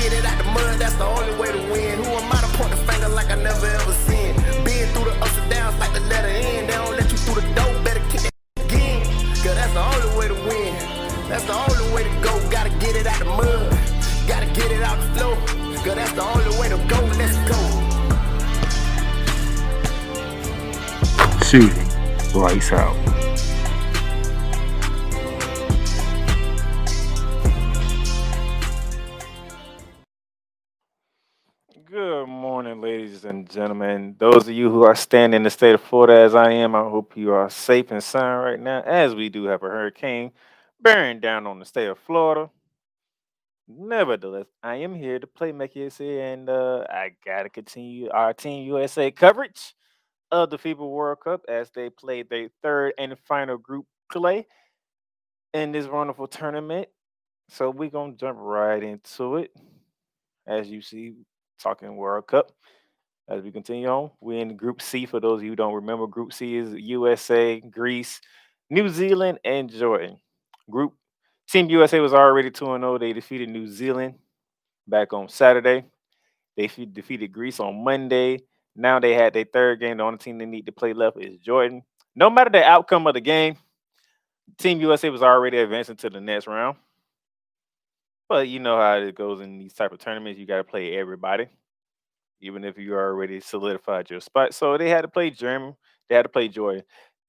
get it out the mud, that's the only way to win. Who am I to point the finger like I never ever seen? Been through the ups and downs like the letter N. They don't let you through the door, better kick that again. Cause that's the only way to win. That's the only way to go. Gotta get it out the mud. Gotta get it out the flow. Cause that's the only way to go. Let's go. Shooting. Lights out. Ladies and gentlemen. Those of you who are staying in the state of Florida as I am, I hope you are safe and sound right now, as we do have a hurricane bearing down on the state of Florida. Nevertheless, I am here to play Make USA, and uh, I got to continue our Team USA coverage of the FIBA World Cup as they played their third and final group play in this wonderful tournament. So we're going to jump right into it. As you see, talking World Cup. As we continue on, we're in Group C. For those of you who don't remember, Group C is USA, Greece, New Zealand, and Jordan. Group Team USA was already 2 0. They defeated New Zealand back on Saturday. They fe- defeated Greece on Monday. Now they had their third game. The only team they need to play left is Jordan. No matter the outcome of the game, Team USA was already advancing to the next round. But you know how it goes in these type of tournaments. You got to play everybody, even if you already solidified your spot. So they had to play Germany. They had to play Jordan.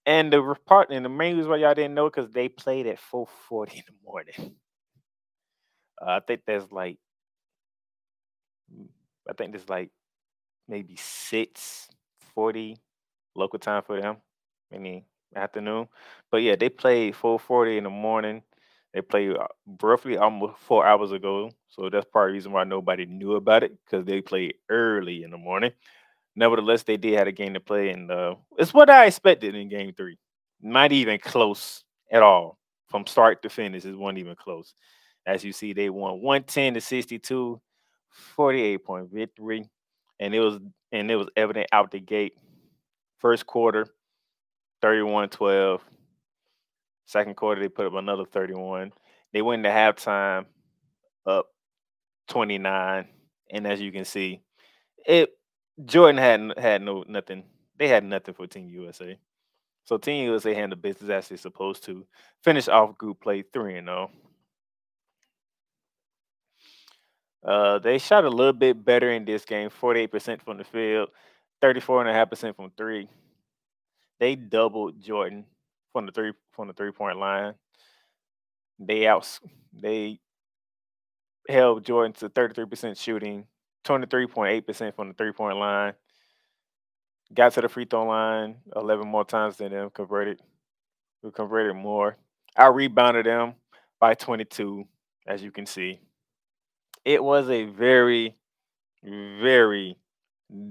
And the part and the main reason why y'all didn't know because they played at 4:40 in the morning. Uh, I think that's like, mm, I think there's like maybe 6:40 local time for them in the afternoon. But yeah, they played 4:40 in the morning. They played uh, roughly almost four hours ago, so that's part of the reason why nobody knew about it because they played early in the morning. Nevertheless, they did have a game to play, and uh, it's what I expected in Game Three. Not even close at all from start to finish. It wasn't even close. As you see, they won 110 to 62, 48 point victory, and it was and it was evident out the gate. First quarter, 31-12. Second quarter, they put up another 31. They went to halftime up 29. And as you can see, it Jordan had had no nothing. They had nothing for Team USA. So Team USA handled the business as they're supposed to. Finish off group play 3 and 0. Uh, they shot a little bit better in this game, 48% from the field, 34.5% from three. They doubled Jordan from the three from the three point line. They outs they held Jordan to 33% shooting, 23.8% from the three point line. Got to the free throw line 11 more times than them, converted. We converted more. I rebounded them by 22, as you can see. It was a very, very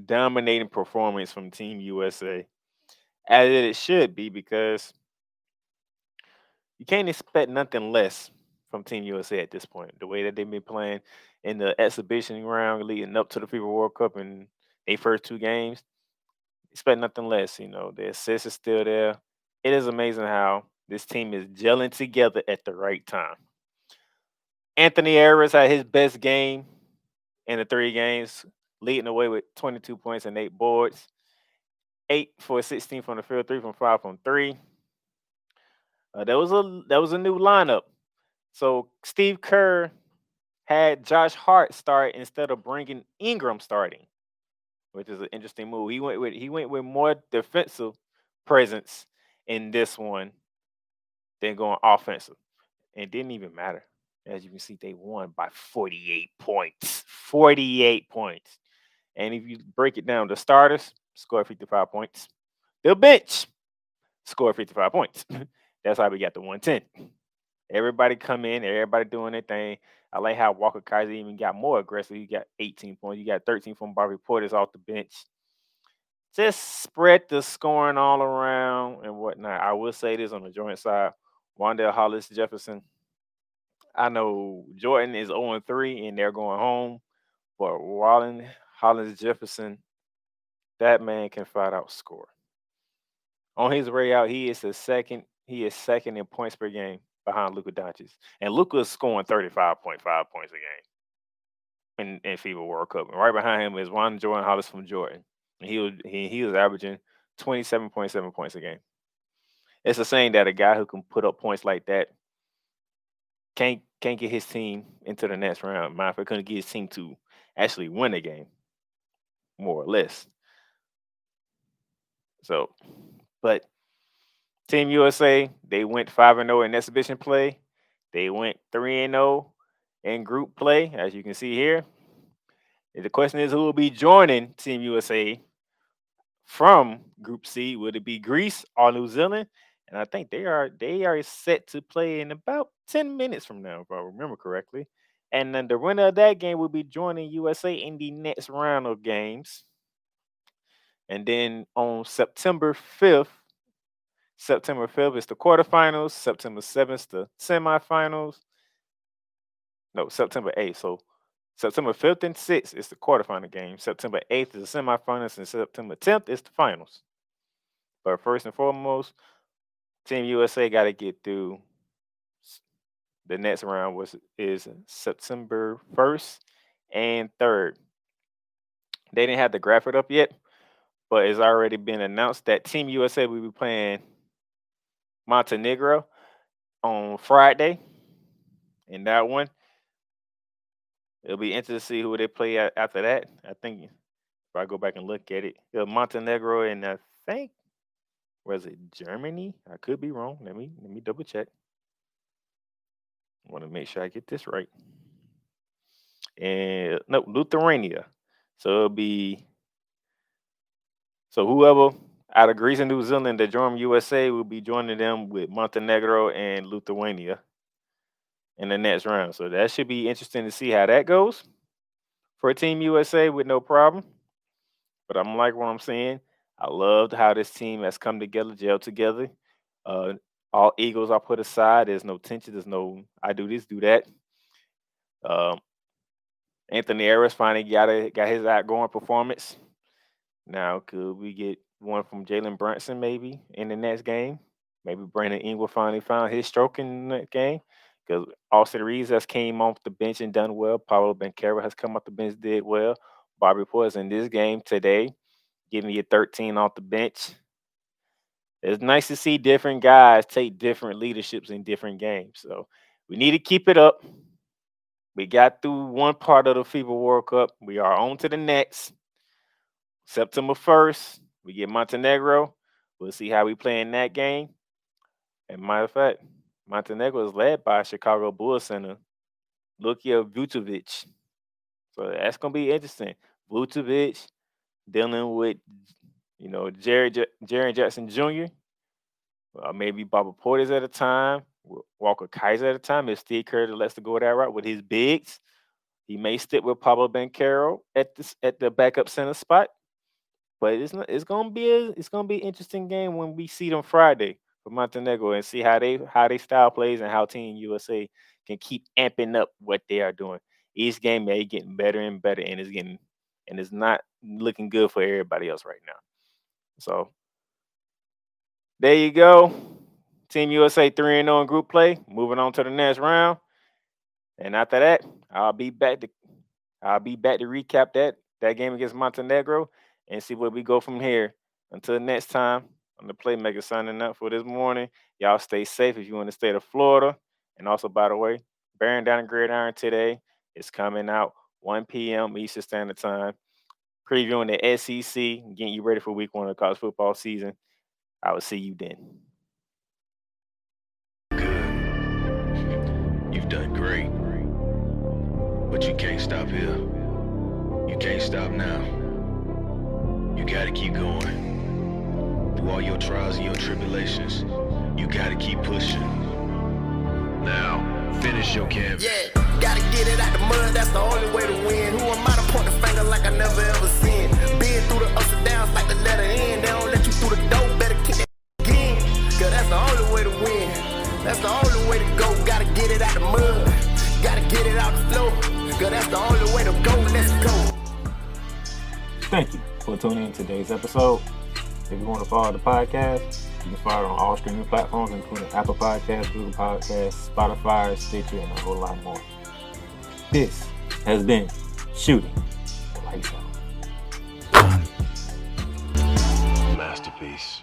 dominating performance from Team USA, as it should be, because you can't expect nothing less from Team USA at this point. The way that they've been playing in the exhibition round leading up to the FIBA World Cup and their first two games, expect nothing less. You know, the assist is still there. It is amazing how this team is gelling together at the right time. Anthony Harris had his best game in the three games, leading away with 22 points and eight boards. Eight for 16 from the field, three from five from three. Uh, that was a that was a new lineup. So Steve Kerr had Josh Hart start instead of Brandon Ingram starting, which is an interesting move. He went with he went with more defensive presence in this one than going offensive. It didn't even matter. As you can see, they won by 48 points. 48 points. And if you break it down, the starters scored 55 points. The bench scored 55 points. That's why we got the 110. Everybody come in, everybody doing their thing. I like how Walker Kaiser even got more aggressive. He got 18 points. You got 13 from Bobby Portis off the bench. Just spread the scoring all around and whatnot. I will say this on the joint side. Wandell Hollis Jefferson. I know Jordan is 0 3 and they're going home, but Wallen Hollis Jefferson, that man can fight out score. On his way out, he is the second. He is second in points per game behind Luka Doncic, and Luka is scoring thirty five point five points a game in in FIBA World Cup. And right behind him is Juan Jordan Hollis from Jordan, and he was he, he was averaging twenty seven point seven points a game. It's a saying that a guy who can put up points like that can't can't get his team into the next round. Fact, couldn't get his team to actually win the game, more or less. So, but Team USA, they went 5 and 0 in exhibition play. They went 3 and 0 in group play, as you can see here. The question is who will be joining Team USA from Group C? Would it be Greece or New Zealand? And I think they are they are set to play in about 10 minutes from now, if I remember correctly. And then the winner of that game will be joining USA in the next round of games. And then on September 5th, September 5th is the quarterfinals. September 7th, the semifinals. No, September 8th. So September 5th and 6th is the quarterfinal game. September 8th is the semifinals, and September 10th is the finals. But first and foremost, Team USA got to get through the next round was is September 1st and 3rd. They didn't have the graphic up yet, but it's already been announced that Team USA will be playing Montenegro on Friday. In that one, it'll be interesting to see who they play after that. I think if I go back and look at it, Montenegro and I think was it Germany? I could be wrong. Let me let me double check. Want to make sure I get this right. And no, Lithuania. So it'll be so whoever out of Greece and New Zealand that join USA will be joining them with Montenegro and Lithuania in the next round. So that should be interesting to see how that goes for Team USA with no problem. But I'm like what I'm saying. I loved how this team has come together, gel together. Uh, all egos are put aside. There's no tension. There's no I do this, do that. Um, Anthony Harris finally got a, got his outgoing performance. Now, could we get one from Jalen Brunson maybe in the next game? Maybe Brandon Ingram finally found his stroke in that game because Austin Reaves has came off the bench and done well. Paolo Banchero has come off the bench, did well. Bobby Portis in this game today giving you 13 off the bench. It's nice to see different guys take different leaderships in different games. So we need to keep it up. We got through one part of the FIBA World Cup. We are on to the next. September 1st, we get Montenegro. We'll see how we play in that game. And matter of fact, Montenegro is led by Chicago Bulls center, Luka Vucevic. So that's going to be interesting. Vucevic, dealing with, you know, Jaren Jaren Jackson Jr. Uh, maybe Bobby Portis at a time, Walker Kaiser at a time. If Steve Kerr lets to go that route with his bigs, he may stick with Paolo Banchero at this at the backup center spot. But it's not, it's gonna be a it's gonna be an interesting game when we see them Friday for Montenegro and see how they how they style plays and how Team USA can keep amping up what they are doing. Each game they getting better and better, and it's getting and it's not looking good for everybody else right now. So there you go. Team USA 3 and 0 in group play. Moving on to the next round. And after that, I'll be back to I'll be back to recap that that game against Montenegro and see where we go from here. Until next time, I'm the playmaker signing up for this morning. Y'all stay safe if you're in the state of Florida. And also, by the way, bearing down gridiron today is coming out 1 p.m. Eastern Standard Time previewing the SEC, getting you ready for week one of the college football season. I will see you then. Good. You've done great. But you can't stop here. You can't stop now. You gotta keep going. Through all your trials and your tribulations, you gotta keep pushing. Now, finish your canvas. Yeah. Gotta get it out the mud, that's the only way Thank you for tuning in today's episode. If you want to follow the podcast, You can follow it on all streaming platforms, including Apple Podcasts, Google Podcasts, Spotify, Stitcher, and a whole lot more. This has been Shooting Lights Out. Masterpiece.